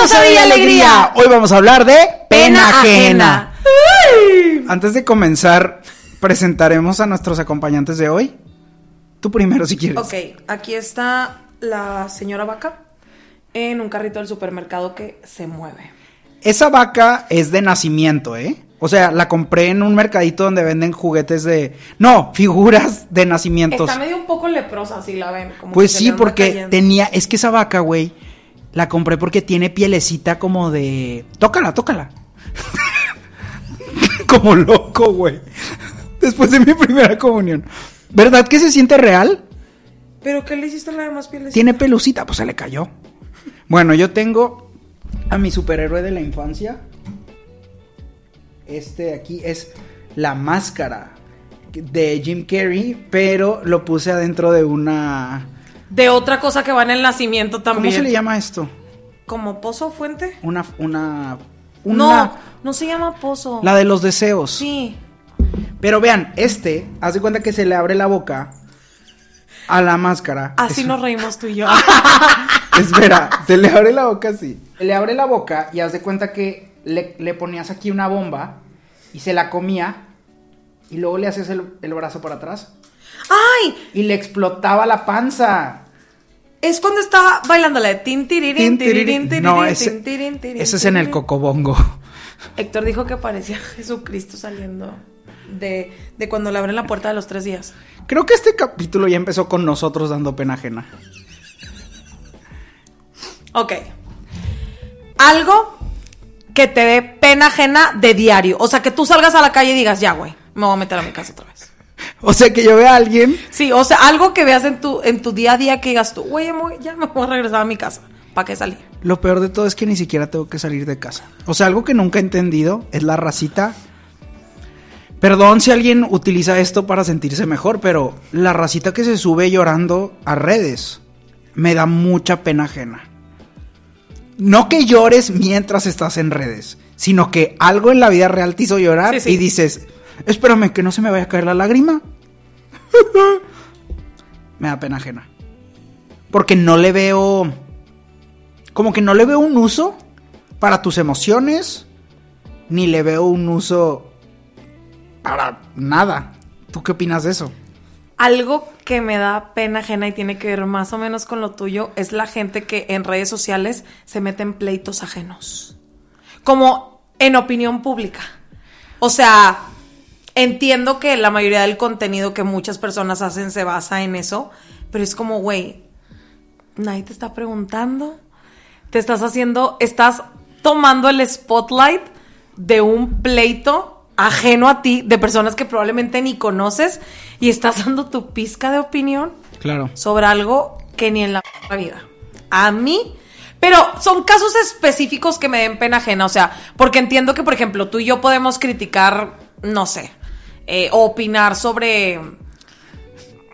Bienvenidos a Villa Alegría. Hoy vamos a hablar de Pena ajena. Antes de comenzar, presentaremos a nuestros acompañantes de hoy. Tú primero, si quieres. Ok, aquí está la señora vaca en un carrito del supermercado que se mueve. Esa vaca es de nacimiento, ¿eh? O sea, la compré en un mercadito donde venden juguetes de... No, figuras de nacimientos. Está medio un poco leprosa, si la ven. como Pues sí, porque cayendo. tenía... Es que esa vaca, güey, la compré porque tiene pielecita como de... Tócala, tócala. como loco, güey. Después de mi primera comunión. ¿Verdad que se siente real? ¿Pero qué le hiciste a la demás pieles? Tiene pelucita, pues se le cayó. Bueno, yo tengo a mi superhéroe de la infancia. Este de aquí es la máscara de Jim Carrey, pero lo puse adentro de una... De otra cosa que va en el nacimiento también. ¿Cómo se le llama esto? ¿Como pozo o fuente? Una... una, No, no se llama pozo. La de los deseos. Sí. Pero vean, este, haz de cuenta que se le abre la boca a la máscara. Así Es- nos reímos tú y yo. Espera, se le abre la boca así. Se le abre la boca y haz de cuenta que le, le ponías aquí una bomba y se la comía y luego le hacías el, el brazo para atrás ¡Ay! y le explotaba la panza. Es cuando está bailando la de tin tirirín, tirirín, tirirín, No, ese, es en el cocobongo. Héctor dijo que parecía Jesucristo saliendo de, de cuando le abren la puerta de los tres días. Creo que este capítulo ya empezó con nosotros dando pena ajena. Ok. Algo que te dé pena ajena de diario. O sea, que tú salgas a la calle y digas, ya, güey, me voy a meter a mi casa otra vez. O sea que yo vea a alguien Sí, o sea, algo que veas en tu, en tu día a día que digas tú, güey, ya me voy- a regresar a mi casa. ¿Para qué salir? Lo peor de todo es que ni siquiera tengo que salir de casa. O sea, algo que nunca he entendido es la racita. Perdón si alguien utiliza esto para sentirse mejor, pero la racita que se sube llorando a redes me da mucha pena ajena. No que llores mientras estás en redes, sino que algo en la vida real te hizo llorar Sí, sí. y dices, espérame que no se me vaya a caer la lágrima. me da pena ajena. Porque no le veo como que no le veo un uso para tus emociones, ni le veo un uso para nada. ¿Tú qué opinas de eso? Algo que me da pena ajena y tiene que ver más o menos con lo tuyo es la gente que en redes sociales se mete en pleitos ajenos. Como en opinión pública. O sea, entiendo que la mayoría del contenido que muchas personas hacen se basa en eso, pero es como, güey, nadie te está preguntando. Te estás haciendo, estás tomando el spotlight de un pleito ajeno a ti, de personas que probablemente ni conoces, y estás dando tu pizca de opinión Claro. sobre algo que ni en la vida. A mí, pero son casos específicos que me den pena ajena, o sea, porque entiendo que, por ejemplo, tú y yo podemos criticar, no sé, eh, opinar sobre,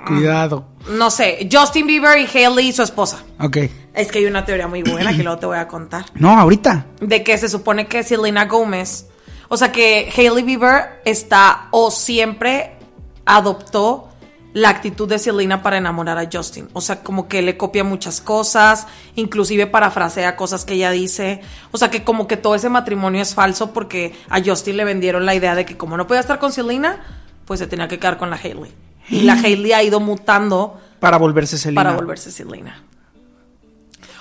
Cuidado. no sé, Justin Bieber y Hailey y su esposa. Ok. Es que hay una teoría muy buena que luego te voy a contar. No, ahorita. De que se supone que Selena Gómez, o sea que Hailey Bieber está o siempre adoptó la actitud de Selena para enamorar a Justin. O sea, como que le copia muchas cosas, inclusive parafrasea cosas que ella dice. O sea, que como que todo ese matrimonio es falso porque a Justin le vendieron la idea de que como no podía estar con Selena, pues se tenía que quedar con la Hailey. Y la Hailey ha ido mutando Para volverse Selena. para volverse Selena.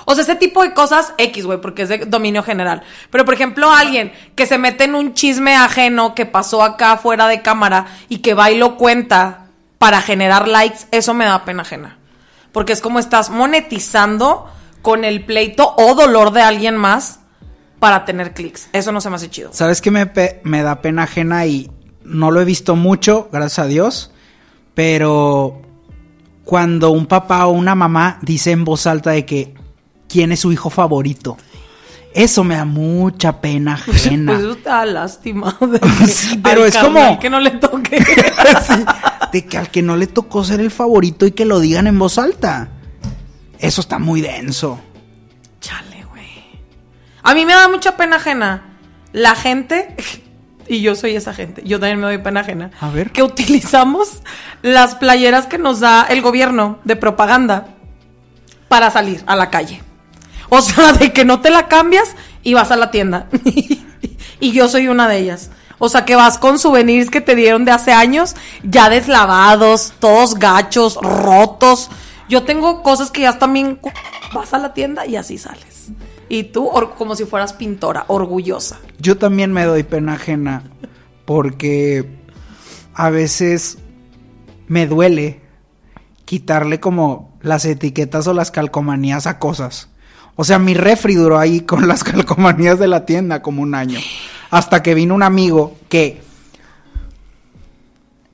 O sea, ese tipo de cosas X, güey, porque es de dominio general. Pero, por ejemplo, alguien que se mete en un chisme ajeno que pasó acá fuera de cámara y que va y lo cuenta para generar likes, eso me da pena ajena. Porque es como estás monetizando con el pleito o dolor de alguien más para tener clics. Eso no se me hace chido. ¿Sabes qué me, me da pena ajena y no lo he visto mucho, gracias a Dios? Pero cuando un papá o una mamá dice en voz alta de que quién es su hijo favorito. Eso me da mucha pena ajena. Pues eso te da lástima. Sí, pero es carnal como- que no le toque. Sí, de que al que no le tocó ser el favorito y que lo digan en voz alta. Eso está muy denso. Chale, güey. A mí me da mucha pena ajena. La gente, y yo soy esa gente, yo también me doy pena ajena. A ver. Que utilizamos las playeras que nos da el gobierno de propaganda para salir a la calle. O sea, de que no te la cambias y vas a la tienda. y yo soy una de ellas. O sea, que vas con souvenirs que te dieron de hace años, ya deslavados, todos gachos, rotos. Yo tengo cosas que ya cu- Vas a la tienda y así sales. Y tú, como si fueras pintora, orgullosa. Yo también me doy pena ajena porque a veces me duele quitarle como las etiquetas o las calcomanías a cosas. O sea, mi refri duró ahí con las calcomanías de la tienda como un año. Hasta que vino un amigo que...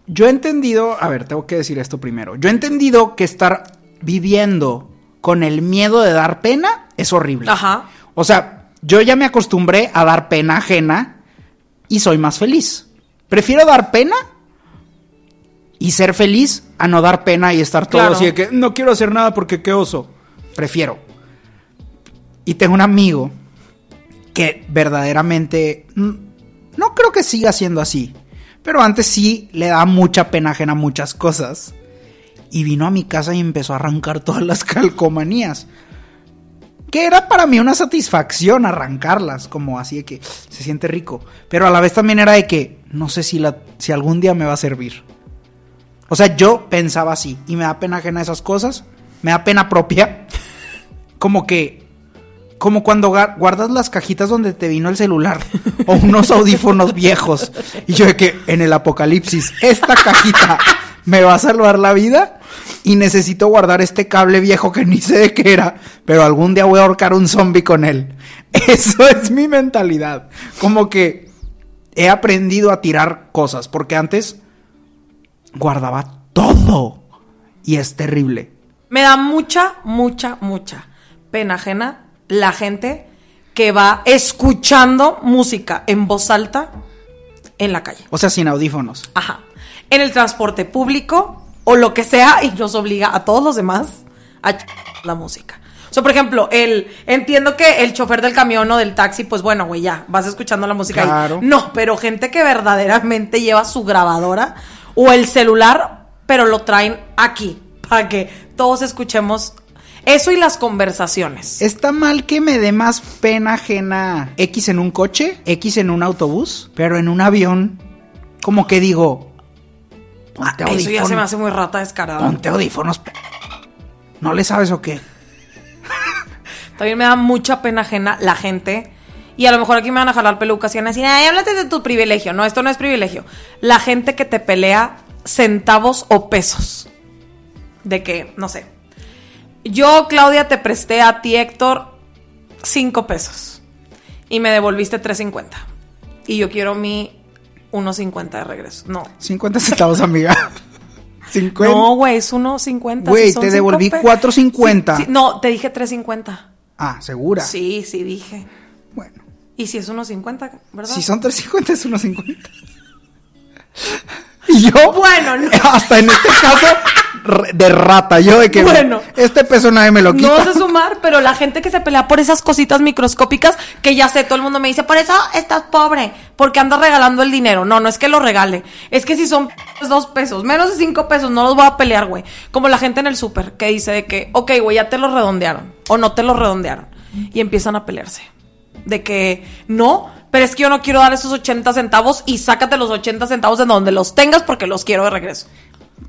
Yo he entendido, a ver, tengo que decir esto primero. Yo he entendido que estar viviendo con el miedo de dar pena es horrible. Ajá. O sea, yo ya me acostumbré a dar pena ajena y soy más feliz. Prefiero dar pena y ser feliz a no dar pena y estar todo Claro. así de que no quiero hacer nada porque qué oso. Prefiero. Y tengo un amigo que verdaderamente mm, no creo que siga siendo así, pero antes sí le da mucha pena ajena a muchas cosas. Y vino a mi casa y empezó a arrancar todas las calcomanías. Que era para mí una satisfacción arrancarlas, como así de que se siente rico. Pero a la vez también era de que no sé si, la, si algún día me va a servir. O sea, yo pensaba así y me da pena ajena esas cosas. Me da pena propia. Como que, como cuando guardas las cajitas donde te vino el celular o unos audífonos viejos. Y yo de que en el apocalipsis, esta cajita me va a salvar la vida y necesito guardar este cable viejo que ni sé de qué era, pero algún día voy a ahorcar un zombie con él. Eso es mi mentalidad. Como que he aprendido a tirar cosas, porque antes guardaba todo y es terrible. Me da mucha, mucha, mucha pena ajena la gente que va escuchando música en voz alta en la calle. O sea, sin audífonos. Ajá. En el transporte público o lo que sea y nos obliga a todos los demás a la música. O sea, por ejemplo, el entiendo que el chofer del camión o del taxi, pues bueno, güey, ya vas escuchando la música Claro. ahí. No, pero gente que verdaderamente lleva su grabadora o el celular, pero lo traen aquí para que todos escuchemos eso y las conversaciones. Está mal que me dé más pena ajena X en un coche, X en un autobús, pero en un avión, como que digo, Ah, eso ya se me hace muy rata descarada. ponte audífonos. ¿No le sabes o qué? También me da mucha pena ajena la gente. Y a lo mejor aquí me van a jalar pelucas y van a decir, ay, háblate de tu privilegio. No, esto no es privilegio. La gente que te pelea centavos o pesos. De que, no sé. Yo, Claudia, te presté a ti, Héctor, cinco pesos. Y me devolviste 3.50. Y yo quiero mi 1.50 de regreso. No. 50 centavos, amiga. 50. No, güey, es 1.50. Güey, son te devolví pe- 4.50. Sí, sí, no, te dije 3.50. Ah, segura. Sí, sí, dije. Bueno, ¿Y si es 1.50, verdad? si son 350 es 1.50. Y yo, Bueno, no. hasta en este caso, de rata. Yo de que, Bueno. este peso nadie me lo quita. No sé sumar, pero la gente que se pelea por esas cositas microscópicas, que ya sé, todo el mundo me dice, por eso estás pobre, porque andas regalando el dinero. No, no es que lo regale. Es que si son dos pesos, menos de cinco pesos, no los voy a pelear, güey. Como la gente en el súper, que dice de que, ok, güey, ya te lo redondearon, o no te lo redondearon. Y empiezan a pelearse. De que, no, pero es que yo no quiero dar esos 80 centavos y sácate los 80 centavos de donde los tengas porque los quiero de regreso.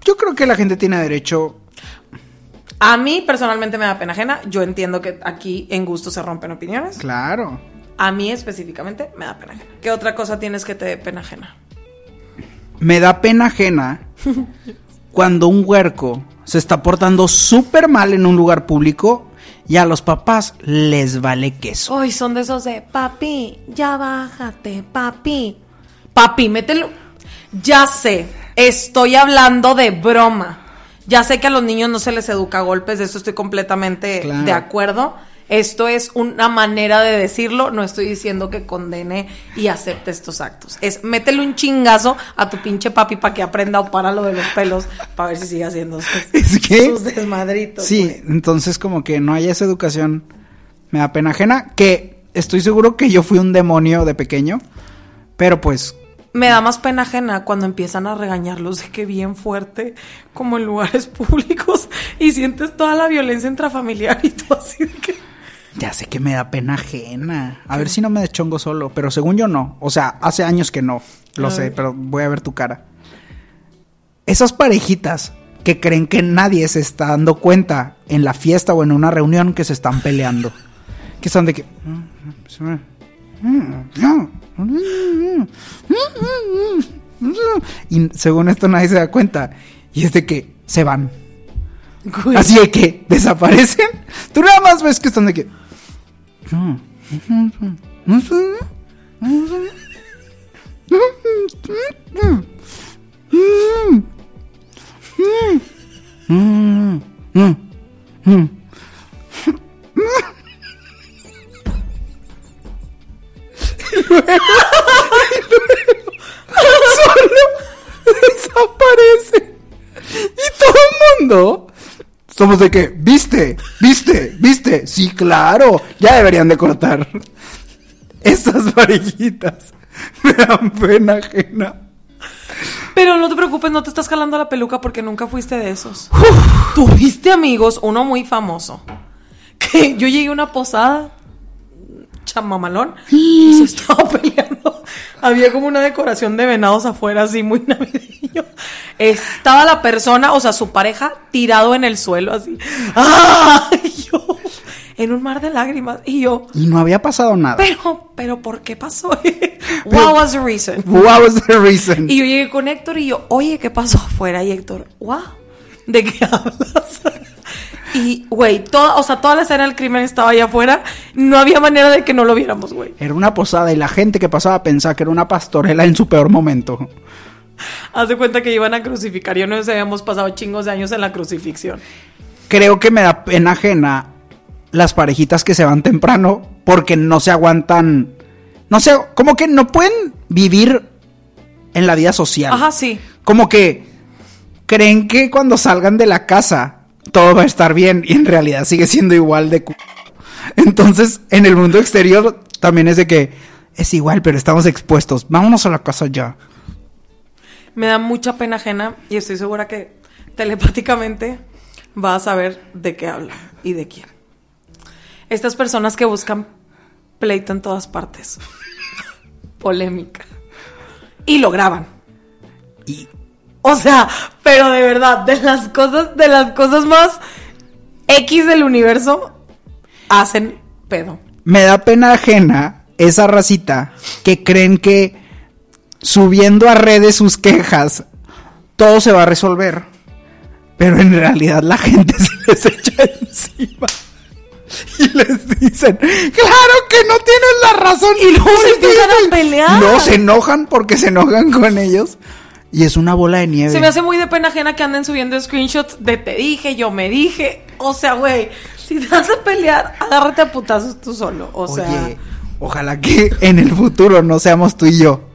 Yo creo que la gente tiene derecho. A mí personalmente me da pena ajena. Yo entiendo que aquí en gusto se rompen opiniones. Claro. A mí específicamente me da pena ajena. ¿Qué otra cosa tienes que te dé pena ajena? Me da pena ajena cuando un huerco se está portando súper mal en un lugar público y a los papás les vale queso. Hoy son de esos de papi, ya bájate, papi. Papi, mételo. Ya sé, estoy hablando de broma. Ya sé que a los niños no se les educa a golpes, de eso estoy completamente Claro. de acuerdo. Esto es una manera de decirlo, no estoy diciendo que condene y acepte estos actos. Es métele un chingazo a tu pinche papi para que aprenda o para lo de los pelos, para ver si sigue haciendo sus, Es que- sus desmadritos. Sí, entonces como que no hay esa educación. Me da pena ajena. Que estoy seguro que yo fui un demonio de pequeño. Pero pues, Me da más pena ajena cuando empiezan a regañarlos de que bien fuerte, como en lugares públicos, y sientes toda la violencia intrafamiliar y todo así de que... ya sé que me da pena ajena. A ver si no me deschongo solo. Pero según yo no. O sea, hace años que no. Lo A sé, ver. pero voy a ver tu cara. Esas parejitas que creen que nadie se está dando cuenta en la fiesta o en una reunión que se están peleando. Que están de que... Y según esto nadie se da cuenta. Y es de que se van. Güey. Así de que desaparecen. Tú nada más ves que están de que... somos de que, viste, viste, viste. Sí, claro. Ya deberían de cortar. Estas parejitas me dan pena ajena. Pero no te preocupes, no te estás jalando la peluca porque nunca fuiste de esos. Tuviste amigos, uno muy famoso, que yo llegué a una posada, chamamalón, y se estaba peleando. Había como una decoración de venados afuera, así muy navideño. Estaba la persona, o sea, su pareja, tirado en el suelo, así. ¡Ah! Y yo, en un mar de lágrimas. Y yo, Y no había pasado nada. pero, pero, ¿por qué pasó? What was the reason? What was the reason? Y yo llegué con Héctor y yo, oye, ¿qué pasó afuera? Y Héctor, wow, ¿de qué hablas? Y, güey, toda, o sea, toda la escena del crimen estaba allá afuera. No había manera de que no lo viéramos, güey. Era una posada y la gente que pasaba pensaba que era una pastorela en su peor momento. Haz de cuenta que iban a crucificar. Yo no sé, habíamos pasado chingos de años en la crucifixión. Creo que me da pena ajena las parejitas que se van temprano porque no se aguantan. No sé, como que no pueden vivir en la vida social. Ajá, sí. Como que creen que cuando salgan de la casa todo va a estar bien y en realidad sigue siendo igual de cu- Entonces, en el mundo exterior también es de que es igual, pero estamos expuestos. Vámonos a la casa ya. Me da mucha pena ajena y estoy segura que telepáticamente vas a saber de qué habla y de quién. Estas personas que buscan pleito en todas partes. Polémica. Y lo graban. Y O sea, pero de verdad, de las cosas, de las cosas más X del universo, hacen pedo. me da pena ajena esa racita que creen que subiendo a redes sus quejas todo se va a resolver. Pero en realidad la gente se les echa encima. Y les dicen, claro que no tienes la razón. Y luego se empiezan a pelear. No, se enojan porque se enojan con ellos. Y es una bola de nieve. Se me hace muy de pena ajena que anden subiendo screenshots de te dije, yo me dije. O sea, güey, si te vas a pelear, agárrate a putazos tú solo. O sea, Oye, ojalá que en el futuro no seamos tú y yo.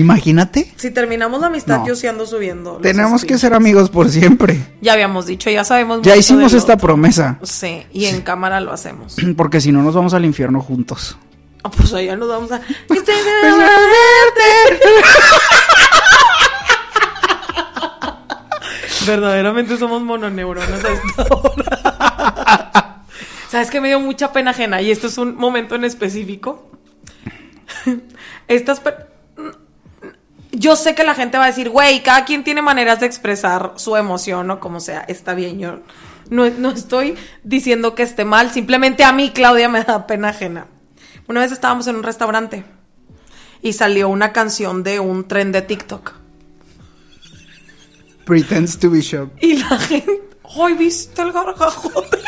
Imagínate. si terminamos la amistad, No. yo sí ando subiendo. Tenemos que ser amigos por siempre. Ya habíamos dicho, ya sabemos. Ya hicimos esta otro. promesa. Sí, y en cámara lo hacemos. Porque si no nos vamos al infierno juntos. Ah, pues allá nos vamos a. Estoy Pues. Verdaderamente somos mononeuronas a esta hora. ¿Sabes qué me dio mucha pena ajena? Y esto es un momento en específico. Estas. per- Yo sé que la gente va a decir, güey, cada quien tiene maneras de expresar su emoción o como sea, está bien. Yo no, no estoy diciendo que esté mal, simplemente a mí, Claudia, me da pena ajena. Una vez estábamos en un restaurante y salió una canción de un tren de TikTok. Pretends to be shocked. Y la gente, ¡ay, viste el gargajote!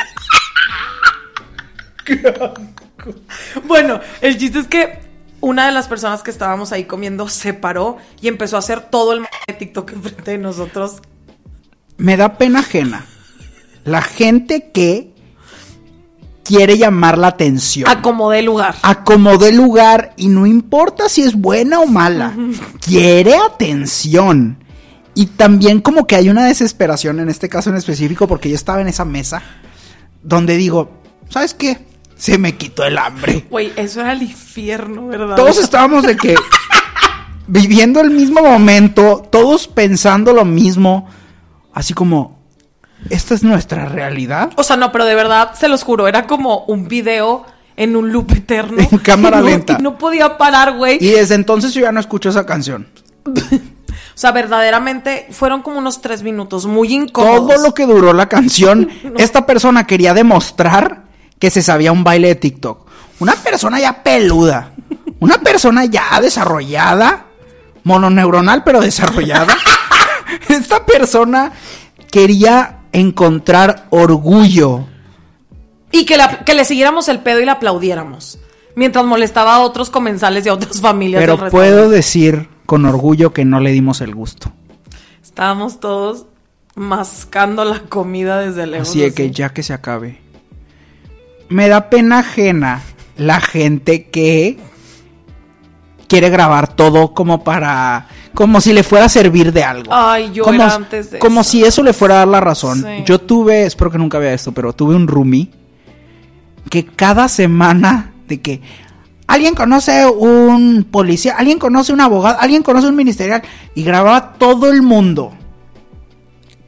bueno, el chiste es que una de las personas que estábamos ahí comiendo se paró y empezó a hacer todo el m- de TikTok enfrente de nosotros. me da pena ajena. La gente que quiere llamar la atención. Acomodé lugar. Acomodé lugar y no importa si es buena o mala. Quiere atención. Y también como que hay una desesperación en este caso en específico porque yo estaba en esa mesa donde digo, ¿sabes qué? Se me quitó el hambre. Güey, eso era el infierno, ¿verdad? Todos estábamos de que viviendo el mismo momento, todos pensando lo mismo, así como, ¿esta es nuestra realidad? O sea, no, pero de verdad, se los juro, era como un video en un loop eterno. En cámara Y no- lenta. y no podía parar, güey. Y desde entonces yo ya no escucho esa canción. O sea, verdaderamente fueron como unos tres minutos muy incómodos. Todo lo que duró la canción, esta persona quería demostrar que se sabía un baile de TikTok. Una persona ya peluda, una persona ya desarrollada, mononeuronal pero desarrollada. Esta persona quería encontrar orgullo. Y que, la- que le siguiéramos el pedo y le aplaudiéramos. Mientras molestaba a otros comensales y a otras familias. Pero del puedo decir con orgullo que no le dimos el gusto. Estábamos todos mascando la comida desde lejos. Así de que ya que se acabe. Me da pena ajena la gente que quiere grabar todo como para como si le fuera a servir de algo. Ay, yo como, era antes de como eso. si eso le fuera a dar la razón. Sí. Yo tuve, espero que nunca vea esto, pero tuve un roomie que cada semana de que alguien conoce un policía, alguien conoce un abogado, alguien conoce un ministerial y grababa todo el mundo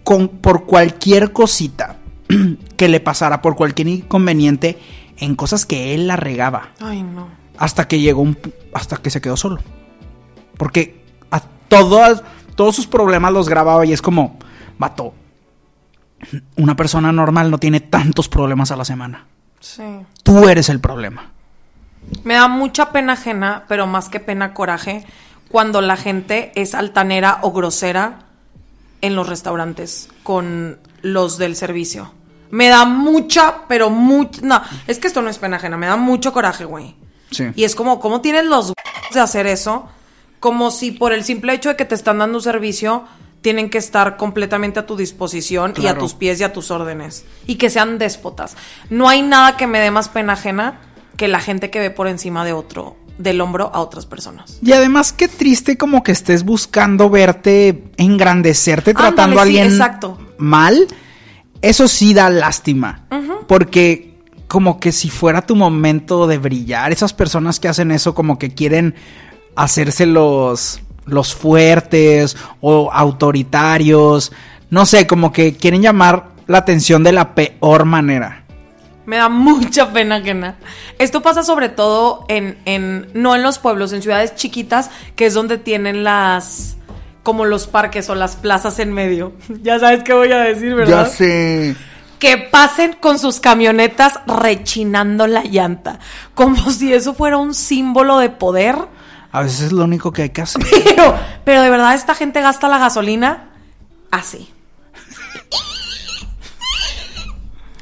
con por cualquier cosita que le pasara, por cualquier inconveniente en cosas que él la regaba Ay, no. hasta que llegó un hasta que se quedó solo. Porque a todos todos sus problemas los grababa y es como, vato, una persona normal no tiene tantos problemas a la semana. Sí. Tú eres el problema. Me da mucha pena ajena, pero más que pena coraje, cuando la gente es altanera o grosera en los restaurantes con los del servicio. Me da mucha, pero mucha... No, es que esto no es pena ajena, me da mucho coraje, güey. Sí. Y es como, ¿cómo tienes los de hacer eso? Como si por el simple hecho de que te están dando un servicio, tienen que estar completamente a tu disposición y a tus pies y a tus órdenes. Y que sean déspotas. No hay nada que me dé más pena ajena que la gente que ve por encima de otro, del hombro a otras personas. Y además qué triste como que estés buscando verte engrandecerte Ándale, tratando a sí, alguien exacto. mal. Eso sí da lástima. Porque como que si fuera tu momento de brillar, esas personas que hacen eso como que quieren hacerse los los fuertes o autoritarios, no sé, como que quieren llamar la atención de la peor manera. Me da mucha pena ajena. Esto pasa sobre todo en, en, no en los pueblos, en ciudades chiquitas, que es donde tienen las, como los parques o las plazas en medio. Ya sabes qué voy a decir, ¿verdad? sé. Que pasen con sus camionetas rechinando la llanta, como si eso fuera un símbolo de poder. A veces es lo único que hay que hacer. Pero, pero de verdad esta gente gasta la gasolina así.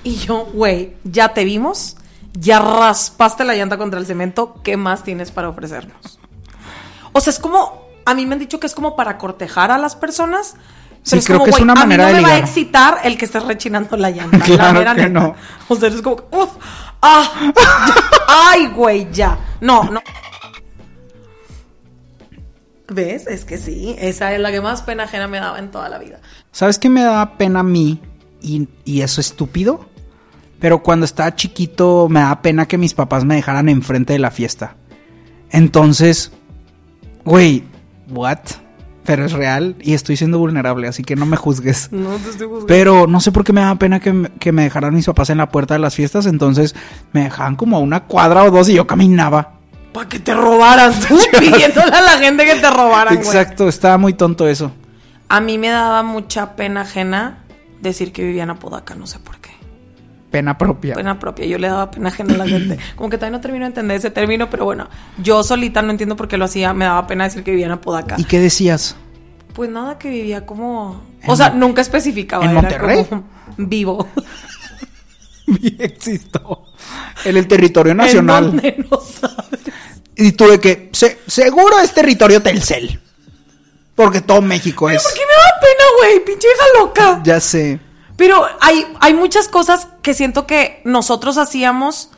Y yo, güey, ya te vimos, ya raspaste la llanta contra el cemento, ¿qué más tienes para ofrecernos? O sea, es como, a mí me han dicho que es como para cortejar a las personas. Sí, pero creo como, que es una manera a mí de no me va a excitar el que estés rechinando la llanta. la Claro mera que neta. no. O sea, es como, uff, ah, ay, güey, ya. No, no. ¿Ves? Es que sí, esa es la que más pena ajena me daba en toda la vida. ¿Sabes qué me da pena a mí? Y, y eso es estúpido. Pero cuando estaba chiquito me da pena que mis papás me dejaran enfrente de la fiesta. Entonces, güey, ¿what? Pero es real y estoy siendo vulnerable, así que no me juzgues. No te estoy juzgando. Pero no sé por qué me da pena que me, que me dejaran mis papás en la puerta de las fiestas. Entonces me dejaban como a una cuadra o dos y yo caminaba. Para que te robaran tú, pidiéndole a la gente que te robaran. Exacto, estaba muy tonto eso. A mí me daba mucha pena ajena decir que vivía en Apodaca, no sé por qué. Pena propia. Pena propia, yo le daba pena ajena a la gente. Como que todavía no termino de entender ese término, pero bueno, yo solita no entiendo por qué lo hacía, me daba pena decir que vivía en Apodaca. ¿Y qué decías? Pues nada, que vivía como... ¿En O sea, nunca especificaba. en era Monterrey? como vivo. Existo. En el territorio ¿En nacional. dónde? No sabes. Y tuve que, se- seguro es territorio Telcel. Porque todo México es. ¿Por qué me da pena, güey? Pinche hija loca. Ya sé. Pero hay, hay muchas cosas que siento que nosotros hacíamos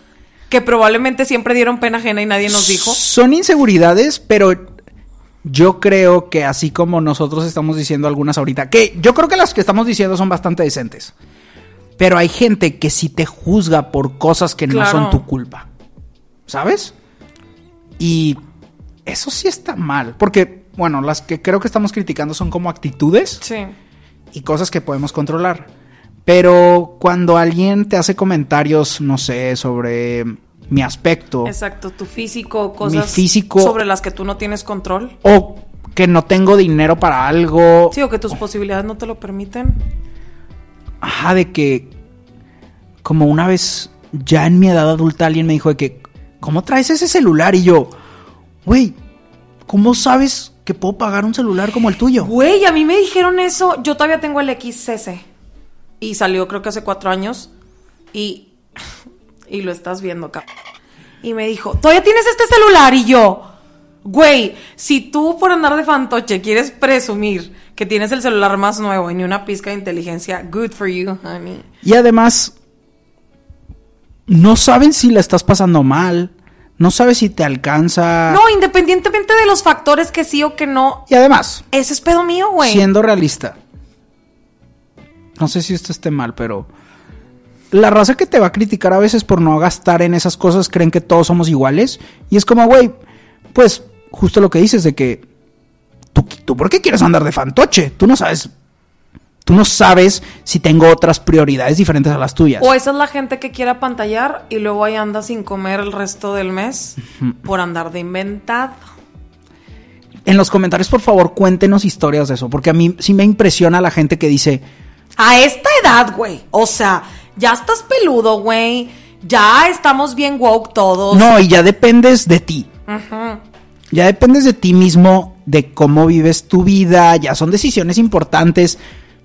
que probablemente siempre dieron pena ajena y nadie nos dijo. Son inseguridades, pero yo creo que así como nosotros estamos diciendo algunas ahorita, que yo creo que las que estamos diciendo son bastante decentes. Pero hay gente que sí te juzga por cosas que no son tu culpa. ¿Sabes? Y eso sí está mal. Porque, bueno, las que creo que estamos criticando son como actitudes Sí. y cosas que podemos controlar. Pero cuando alguien te hace comentarios, no sé, sobre mi aspecto Exacto, tu físico, cosas físico- sobre las que tú no tienes control. o que no tengo dinero para algo, Sí, o que tus posibilidades no te lo permiten. ajá, de que como una vez ya en mi edad adulta alguien me dijo de que ¿cómo traes ese celular? Y yo, güey, ¿cómo sabes que puedo pagar un celular como el tuyo? Güey, a mí me dijeron eso. Yo todavía tengo el XCC. Y salió creo que hace cuatro años. Y, y lo estás viendo acá. Y me dijo, ¿todavía tienes este celular? Y yo, güey, si tú por andar de fantoche quieres presumir que tienes el celular más nuevo y ni una pizca de inteligencia, good for you, honey. Y además no saben si la estás pasando mal, no sabes si te alcanza. No, independientemente de los factores que sí o que no, Y además, ese es pedo mío, güey. siendo realista. No sé si esto esté mal, pero la raza que te va a criticar a veces por no gastar en esas cosas creen que todos somos iguales. Y es como, güey, pues justo lo que dices de que tú, tú ¿por qué quieres andar de fantoche? Tú no sabes. Tú no sabes si tengo otras prioridades diferentes a las tuyas. O esa es la gente que quiere apantallar y luego ahí anda sin comer el resto del mes por andar de inventado. En los comentarios, por favor, cuéntenos historias de eso, porque a mí sí me impresiona la gente que dice, A esta edad, güey. O sea, ya estás peludo, güey. Ya estamos bien woke todos. no, y ya dependes de ti. Ya dependes de ti mismo, de cómo vives tu vida, ya son decisiones importantes.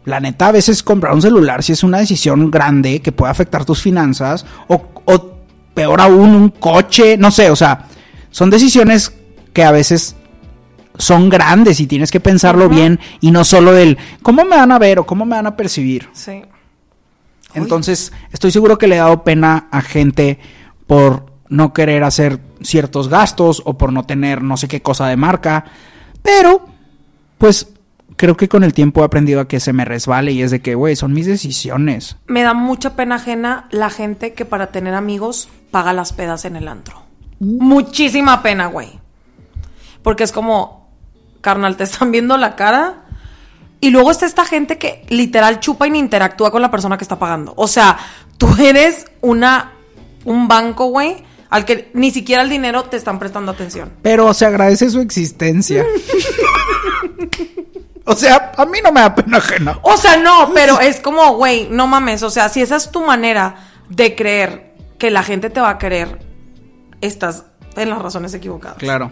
La neta, a veces comprar un celular si es una decisión grande que puede afectar tus finanzas, o, o peor aún, un coche, no sé, o sea, son decisiones que a veces son grandes y tienes que pensarlo bien y no solo el cómo me van a ver o cómo me van a percibir. Sí. Entonces, estoy seguro que le he dado pena a gente por no querer hacer ciertos gastos o por no tener no sé qué cosa de marca. Pero, pues, creo que con el tiempo he aprendido a que se me resbale y es de que, güey, son mis decisiones. Me da mucha pena ajena la gente que para tener amigos paga las pedas en el antro. Muchísima pena, güey. Porque es como, carnal, te están viendo la cara. Y luego está esta gente que literal chupa y ni interactúa con la persona que está pagando. O sea, tú eres una un banco, güey, al que ni siquiera el dinero te están prestando atención. Pero se agradece su existencia. o sea, a mí no me da pena ajena. O sea, no, pero es como, güey, no mames. O sea, si esa es tu manera de creer que la gente te va a querer, estás en las razones equivocadas. Claro.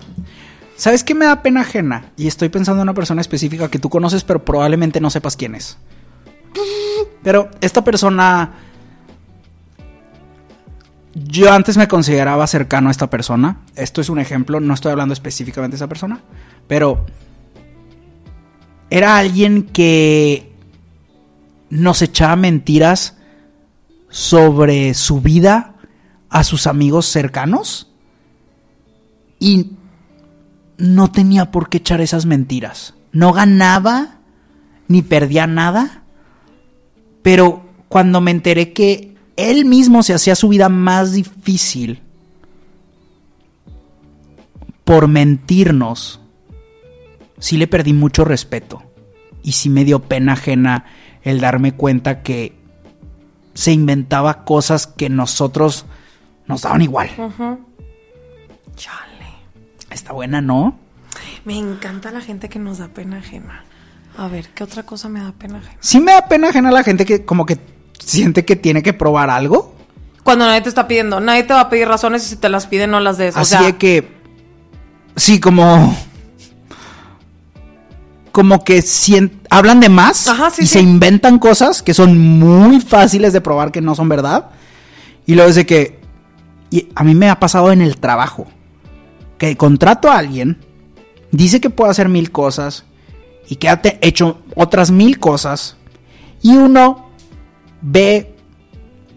¿Sabes qué me da pena ajena? Y estoy pensando en una persona específica que tú conoces, pero probablemente no sepas quién es. Pero esta persona. Yo antes me consideraba cercano a esta persona. Esto es un ejemplo, no estoy hablando específicamente de esa persona. Pero. Era alguien que. Nos echaba mentiras sobre su vida a sus amigos cercanos. Y no tenía por qué echar esas mentiras. No ganaba ni perdía nada. Pero cuando me enteré que él mismo se hacía su vida más difícil por mentirnos, sí le perdí mucho respeto. Y sí me dio pena ajena el darme cuenta que se inventaba cosas que nosotros nos daban igual. Chale. Está buena, ¿no? Me encanta la gente que nos da pena ajena. A ver, ¿qué otra cosa me da pena ajena? Sí me da pena ajena la gente que como que siente que tiene que probar algo. Cuando nadie te está pidiendo, nadie te va a pedir razones y si te las piden no las des. O Así sea, de que... Sí, como... Como que sien- hablan de más Ajá, sí, y sí. se inventan cosas que son muy fáciles de probar que no son verdad. Y luego es de que... Y a mí me ha pasado en el trabajo. Que contrato a alguien, dice que puede hacer mil cosas. y que ha hecho otras mil cosas y uno ve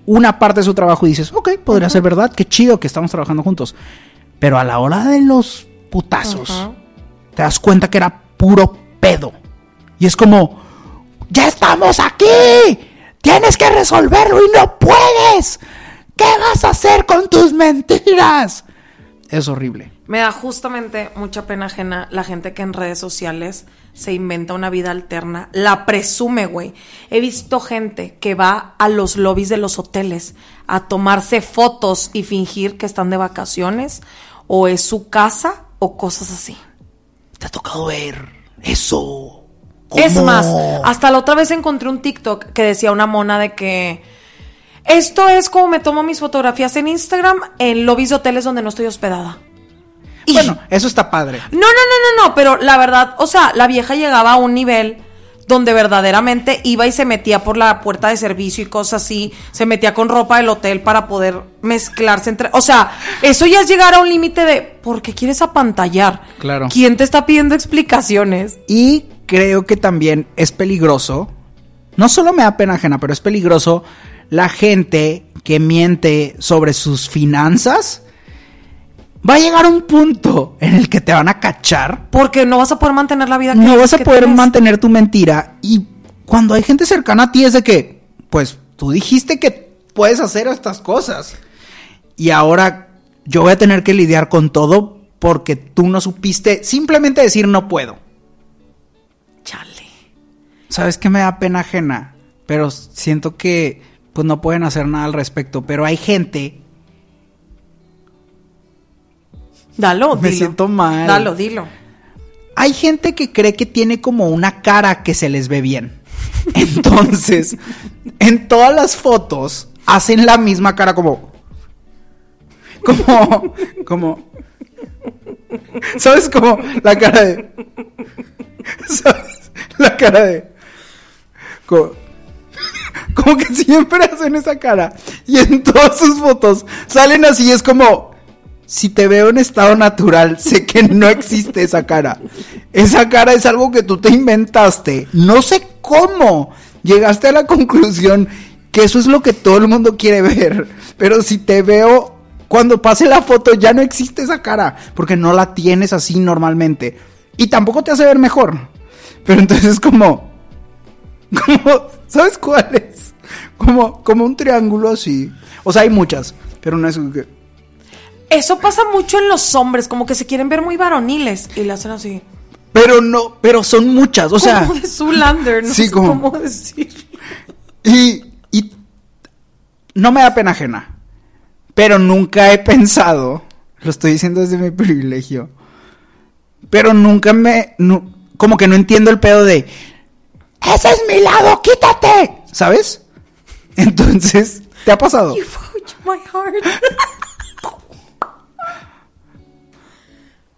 una parte de su trabajo y dices, ok, podría ser verdad, qué chido que estamos trabajando juntos. Pero a la hora de los putazos, te das cuenta que era puro pedo. Y es como, ya estamos aquí, tienes que resolverlo y no puedes. ¿Qué vas a hacer con tus mentiras? Es horrible. Me da justamente mucha pena ajena la gente que en redes sociales se inventa una vida alterna, la presume, güey. He visto gente que va a los lobbies de los hoteles a tomarse fotos y fingir que están de vacaciones o es su casa o cosas así. Te ha tocado ver eso. Es más, hasta la otra vez encontré un TikTok que decía una mona de que esto es como me tomo mis fotografías en Instagram en lobbies de hoteles donde no estoy hospedada. Y- Bueno, eso está padre. no, no, no, no, no, pero la verdad, o sea, la vieja llegaba a un nivel donde verdaderamente iba y se metía por la puerta de servicio y cosas así, se metía con ropa del hotel para poder mezclarse entre, o sea, eso ya es llegar a un límite de ¿por qué quieres apantallar? Claro. ¿Quién te está pidiendo explicaciones? Y creo que también es peligroso. No solo me da pena ajena, pero es peligroso la gente que miente sobre sus finanzas. Va a llegar un punto en el que te van a cachar. Porque no vas a poder mantener la vida que No vas a que poder tienes. mantener tu mentira. Y cuando hay gente cercana a ti es de que, pues, tú dijiste que puedes hacer estas cosas. Y ahora yo voy a tener que lidiar con todo porque tú no supiste simplemente decir no puedo. Chale. ¿Sabes qué me da pena ajena? Pero siento que pues no pueden hacer nada al respecto. Pero hay gente. Dalo, Me dilo. siento mal. Dalo, dilo. Hay gente que cree que tiene como una cara que se les ve bien. Entonces, en todas las fotos hacen la misma cara como. Como. Como. ¿Sabes? Como la cara de. ¿Sabes? La cara de. Como, como que siempre hacen esa cara. Y en todas sus fotos salen así. Es como. Si te veo en estado natural, sé que no existe esa cara. Esa cara es algo que tú te inventaste. No sé cómo llegaste a la conclusión que eso es lo que todo el mundo quiere ver. Pero si te veo, cuando pase la foto ya no existe esa cara. Porque no la tienes así normalmente. Y tampoco te hace ver mejor. Pero entonces es como... como ¿Sabes cuál es? Como, como un triángulo así. O sea, hay muchas. Pero no es que... Eso pasa mucho en los hombres, como que se quieren ver muy varoniles y le hacen así. Pero no, pero son muchas, o sea, como de Zoolander, no sí, sé como- cómo decir. y, y no me da pena ajena, pero nunca he pensado, lo estoy diciendo desde mi privilegio, pero nunca me, como que no entiendo el pedo de, ese es mi lado, quítate, ¿sabes? Entonces, ¿te ha pasado? You my heart.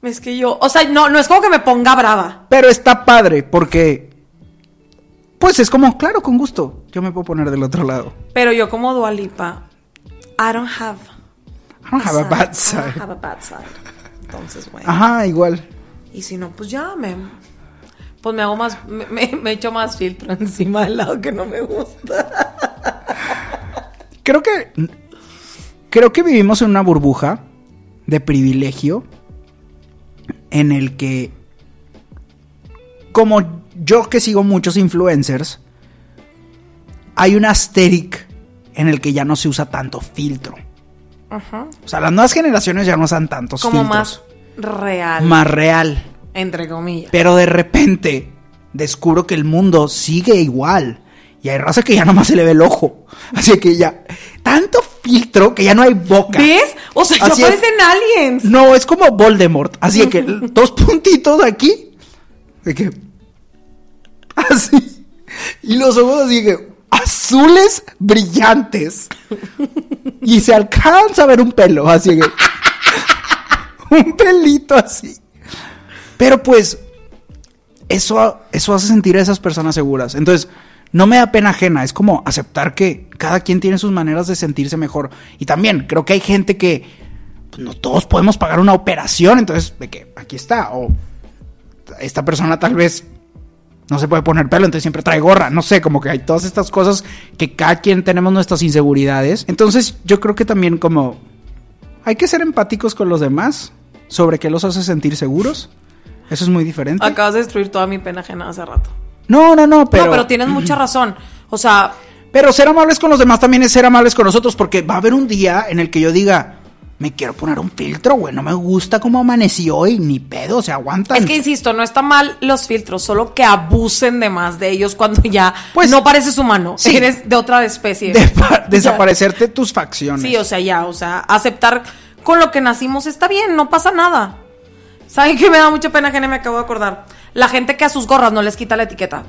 es que yo, o sea, no, no es como que me ponga brava. Pero está padre, porque, pues es como, claro, con gusto, yo me puedo poner del otro lado. Pero yo como Dualipa, I don't have I don't have a bad I side. don't have a bad side. Entonces, bueno. Ajá, igual. Y si no, pues ya me. Pues me hago más. Me, me, me echo más filtro encima del lado que no me gusta. Creo que. Creo que vivimos en una burbuja de privilegio en el que. Como yo que sigo muchos influencers, hay un asterisk en el que ya no se usa tanto filtro. Ajá. O sea, las nuevas generaciones ya no usan tantos Como filtros. más real. Más real. Entre comillas. Pero de repente descubro que el mundo sigue igual. Y hay raza que ya nomás se le ve el ojo. Así que ya. Tanto filtro que ya no hay boca. ¿Ves? O sea, ya parecen aliens. No, es como Voldemort. Así de que dos puntitos aquí. De que. Así. Y los ojos así que. Azules brillantes. Y se alcanza a ver un pelo. Así que. Un pelito así. Pero pues. Eso, eso hace sentir a esas personas seguras. Entonces. No me da pena ajena, es como aceptar que cada quien tiene sus maneras de sentirse mejor. Y también creo que hay gente que pues, no todos podemos pagar una operación, entonces de que aquí está, o esta persona tal vez no se puede poner pelo, entonces siempre trae gorra. No sé, como que hay todas estas cosas que cada quien tenemos nuestras inseguridades. Entonces yo creo que también como hay que ser empáticos con los demás sobre qué los hace sentir seguros. Eso es muy diferente. Acabas de destruir toda mi pena ajena hace rato. No, no, no, pero... No, pero tienes mucha razón. O sea, Pero ser amables con los demás también es ser amables con nosotros, porque va a haber un día en el que yo diga, me quiero poner un filtro, güey, no me gusta cómo amanecí hoy, ni pedo, se aguantan. es que insisto, no está mal los filtros, solo que abusen de más de ellos cuando ya Pues, no pareces humano, sí. eres de otra especie. De- desaparecerte tus facciones. Sí, o sea, ya, o sea, aceptar con lo que nacimos está bien, no pasa nada. ¿Saben qué me da mucha pena ajena? Me acabo de acordar. La gente que a sus gorras no les quita la etiqueta.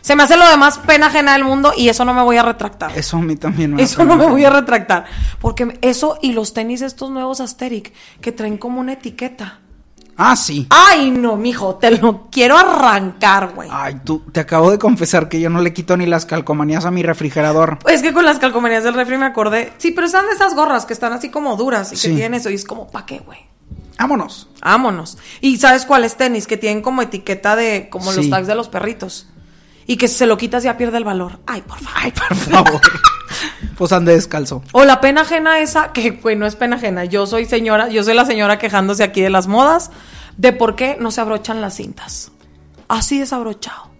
Se me hace lo demás pena ajena del mundo y eso no me voy a retractar. Eso a mí también me Eso no me voy a retractar. Porque eso y los tenis estos nuevos Asterix que traen como una etiqueta. Ah, sí. Ay, no, mijo, te lo quiero arrancar, güey. Ay, tú, te acabo de confesar que yo no le quito ni las calcomanías a mi refrigerador. Es que con las calcomanías del refri me acordé. Sí, pero están de esas gorras que están así como duras y Sí. que tienen eso. Y es como, ¿pa' qué, güey? Vámonos. Vámonos. ¿Y sabes cuáles tenis? Que tienen como etiqueta de, como los tags de los perritos. Y que si se lo quitas ya pierde el valor. Ay, por favor. Ay, por favor. pues ande descalzo. O la pena ajena esa, que no es pena ajena. Yo soy señora, yo soy la señora quejándose aquí de las modas, de por qué no se abrochan las cintas. Así desabrochado.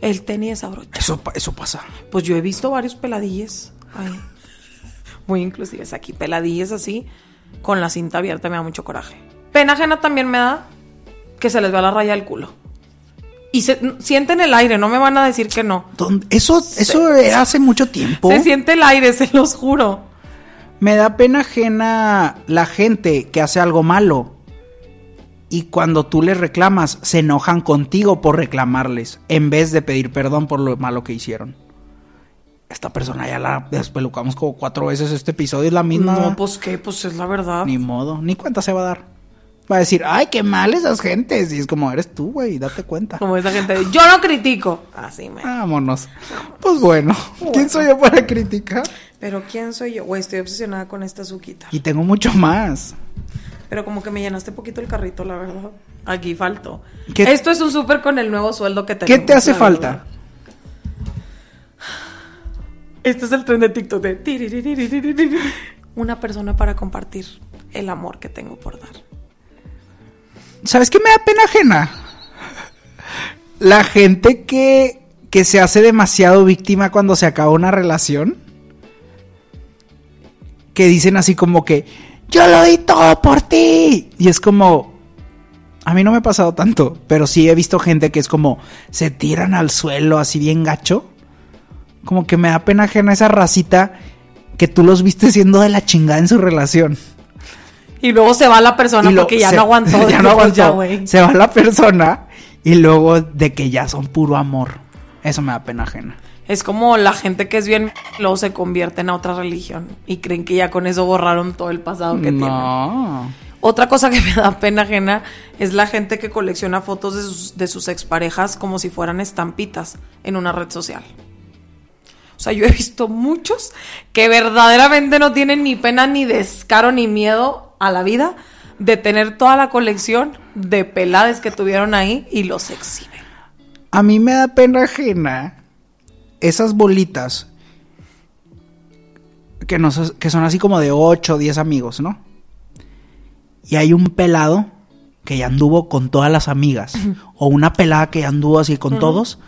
El tenis desabrochado. Eso, eso pasa. Pues yo he visto varios peladilles. Ay. Muy inclusives aquí, peladilles así, con la cinta abierta me da mucho coraje. Pena ajena también me da que se les vea la raya del culo. Y se, sienten el aire, no me van a decir que no. ¿Dónde- Eso, eso hace mucho tiempo. Se siente el aire, se los juro. Me da pena ajena la gente que hace algo malo. Y cuando tú les reclamas, se enojan contigo por reclamarles, en vez de pedir perdón por lo malo que hicieron. Esta persona ya la despelucamos como cuatro veces este episodio, es la misma. No, pues qué, pues es la verdad. Ni modo, ni cuenta se va a dar va a decir, ay, qué mal esas gentes. Y es como, eres tú, güey, date cuenta. Como esa gente de, yo no critico. Así me. Vámonos. Pues bueno, ¿quién soy yo para criticar? Pero ¿quién soy yo? Güey, estoy obsesionada con esta suquita. Y tengo mucho más. Pero como que me llenaste poquito el carrito, la verdad. Aquí faltó. Esto es un súper con el nuevo sueldo que tenemos. ¿Qué te hace falta? Este es el tren de TikTok de una persona para compartir el amor que tengo por dar. ¿Sabes qué me da pena ajena? La gente que, que se hace demasiado víctima cuando se acaba una relación. Que dicen así como que, yo lo di todo por ti. Y es como, a mí no me ha pasado tanto, pero sí he visto gente que es como, se tiran al suelo así bien gacho. Como que me da pena ajena esa racita que tú los viste siendo de la chingada en su relación. Y luego se va la persona lo- porque ya se- no aguantó. ya no aguantó. Ya, se va la persona y luego de que ya son puro amor. Eso me da pena ajena. Es como la gente que es bien... Luego se convierte en otra religión. Y creen que ya con eso borraron todo el pasado que tienen. no. Otra cosa que me da pena ajena es la gente que colecciona fotos de sus, de sus exparejas como si fueran estampitas en una red social. O sea, yo he visto muchos que verdaderamente no tienen ni pena, ni descaro, ni miedo a la vida de tener toda la colección de pelades que tuvieron ahí y los exhiben. A mí me da pena ajena esas bolitas que, no, que son así como de 8 o 10 amigos, ¿no? Y hay un pelado que ya anduvo con todas las amigas. o una pelada que ya anduvo así con todos.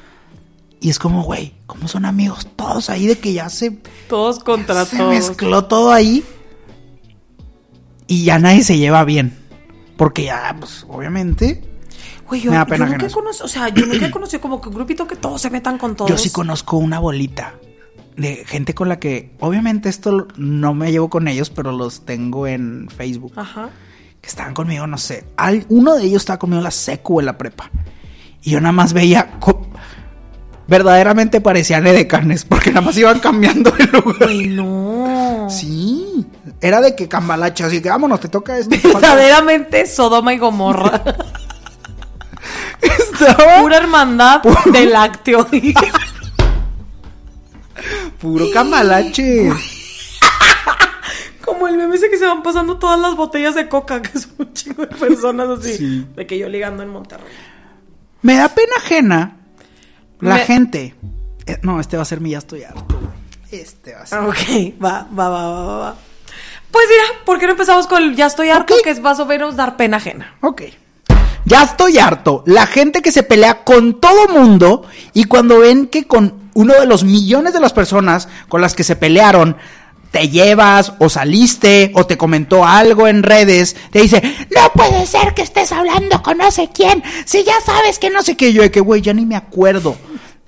Y es como, güey, ¿cómo son amigos todos ahí de que ya se, Todos contra se todos. mezcló todo ahí? Y ya nadie se lleva bien. Porque ya, pues, obviamente, Güey, yo, Me da yo pena nunca eso. conocido, o sea, yo nunca he conocido como que un grupito que todos se metan con todos. Yo sí conozco una bolita de gente con la que, obviamente esto no me llevo con ellos, pero los tengo en Facebook. Ajá. Que estaban conmigo, no sé. al- uno de ellos estaba conmigo en la secu en la prepa. Y yo nada más veía... verdaderamente parecían edecanes, porque nada más iban cambiando de lugar. Güey, no. Sí, era de que cambalacha, así que vámonos, te toca esto. Verdaderamente Sodoma y Gomorra. Estaba Pura hermandad de lácteo. puro cambalache. Como el meme ese que se van pasando todas las botellas de coca, que son un chingo de personas así. Sí. De que yo ligando en Monterrey. Me da pena ajena La Me- gente. eh, no, este va a ser mi ya estoy harto. Este va a ser. Ok, va, va, va, va, va. Pues mira, ¿por qué no empezamos con el ya estoy harto? Que es más o menos dar pena ajena. Ok. Ya estoy harto. La gente que se pelea con todo mundo y cuando ven que con uno de los millones de las personas con las que se pelearon te llevas o saliste o te comentó algo en redes, te dice, no puede ser que estés hablando con no sé quién, si ya sabes que no sé qué, yo de que, güey, ya ni me acuerdo.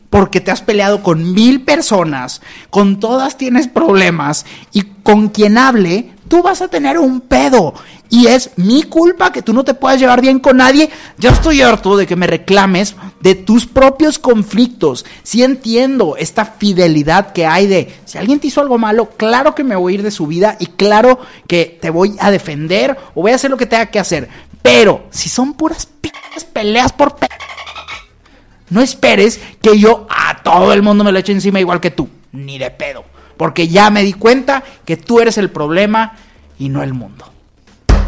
Porque te has peleado con mil personas, con todas tienes problemas y con quien hable, tú vas a tener un pedo. Y es mi culpa que tú no te puedas llevar bien con nadie. Ya estoy harto de que me reclames de tus propios conflictos. Sí entiendo esta fidelidad que hay de, si alguien te hizo algo malo, claro que me voy a ir de su vida y claro que te voy a defender o voy a hacer lo que tenga que hacer. Pero si son puras peleas por pe no esperes que yo a todo el mundo me lo eche encima igual que tú. Ni de pedo. Porque ya me di cuenta que tú eres el problema y no el mundo.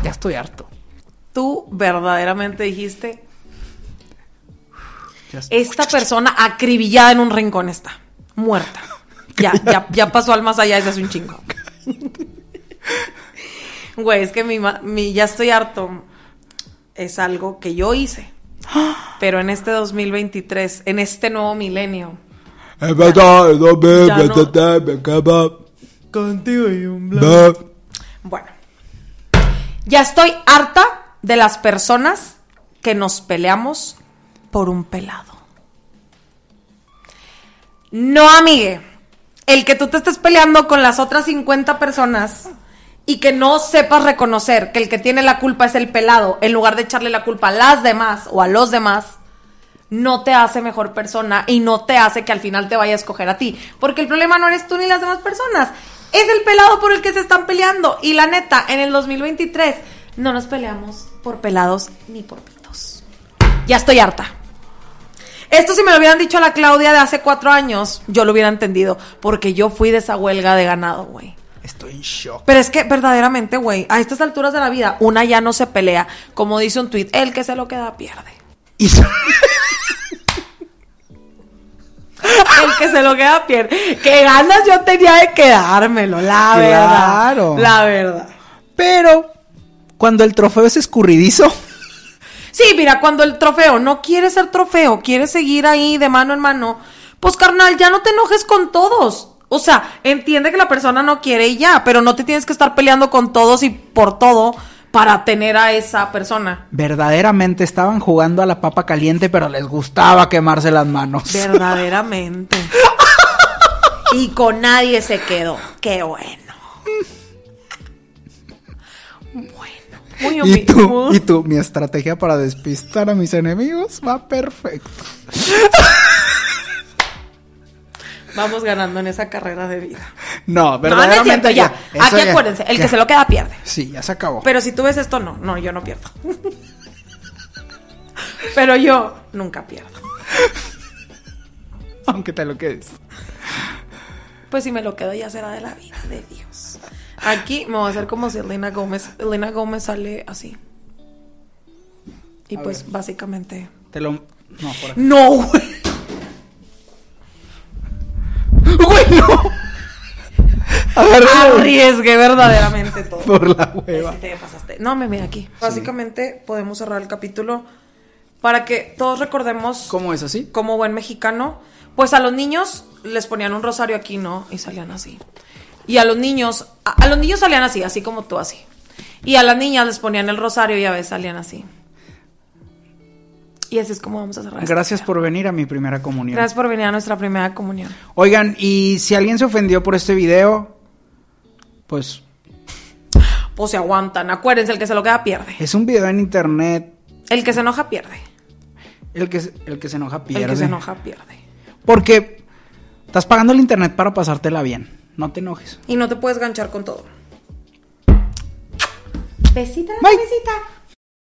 Ya estoy harto. Tú verdaderamente dijiste, esta persona acribillada en un rincón está, muerta. Ya, ya, ya pasó al más allá, ese es un chingo. Güey, es que mi, ya estoy harto es algo que yo hice. Pero en este 2023, en este nuevo milenio, Ya no. contigo y un Me- Bueno, ya estoy harta de las personas que nos peleamos por un pelado. No, amigue. El que tú te estés peleando con las otras 50 personas y que no sepas reconocer que el que tiene la culpa es el pelado, en lugar de echarle la culpa a las demás o a los demás, no te hace mejor persona y no te hace que al final te vaya a escoger a ti. Porque el problema no eres tú ni las demás personas. Es el pelado por el que se están peleando. Y la neta, en el 2023 no nos peleamos por pelados ni por pitos. Ya estoy harta. Esto si me lo hubieran dicho a la Claudia de hace cuatro años, yo lo hubiera entendido. Porque yo fui de esa huelga de ganado, güey. Estoy en shock. Pero es que verdaderamente, güey, a estas alturas de la vida, una ya no se pelea. Como dice un tuit, el que se lo queda pierde. Y- El que se lo queda pierde. Qué ganas yo tenía de quedármelo, la Claro. verdad. La verdad. Pero cuando el trofeo es escurridizo, Sí, mira, cuando el trofeo no quiere ser trofeo, quiere seguir ahí de mano en mano, pues carnal, ya no te enojes con todos. O sea, entiende que la persona no quiere y ya, pero no te tienes que estar peleando con todos y por todo para tener a esa persona. verdaderamente estaban jugando a la papa caliente, pero les gustaba quemarse las manos. Verdaderamente. y con nadie se quedó. Qué bueno. Bueno. Muy Y tú, y tú, mi estrategia para despistar a mis enemigos va perfecto. Vamos ganando en esa carrera de vida. No, No, no es verdaderamente cierto, ya. Aquí ya- acuérdense, el ya. que se lo queda pierde. Sí, ya se acabó. Pero si tú ves esto, no, no, yo no pierdo. Pero yo nunca pierdo. Aunque te lo quedes. Pues si me lo quedo ya será de la vida de Dios. Aquí me voy a hacer como si Elena Gómez. Elena Gómez sale así. Y A pues ver. básicamente. Te lo. No, por aquí. No. ¡Güey, Arriesgué verdaderamente todo. por la hueva. Sí, te pasaste. No, me mira aquí. Básicamente podemos cerrar el capítulo para que todos recordemos ¿Cómo es así? como buen mexicano, pues a los niños les ponían un rosario aquí, ¿no? Y salían así. Y a los niños, a, a los niños salían así, así como tú así. Y a las niñas les ponían el rosario y a veces salían así. Y así es como vamos a cerrar. este Gracias por venir a mi primera comunión. Gracias por venir a nuestra primera comunión. Oigan, y si alguien se ofendió por este video, pues Pues se aguantan. Acuérdense, el que se lo queda pierde. es un video en internet. El que se enoja pierde. El que, se- el que se enoja pierde. El que se enoja pierde. Porque estás pagando el internet para pasártela bien. No te enojes. Y no te puedes ganchar con todo. Besita la Bye. cabecita.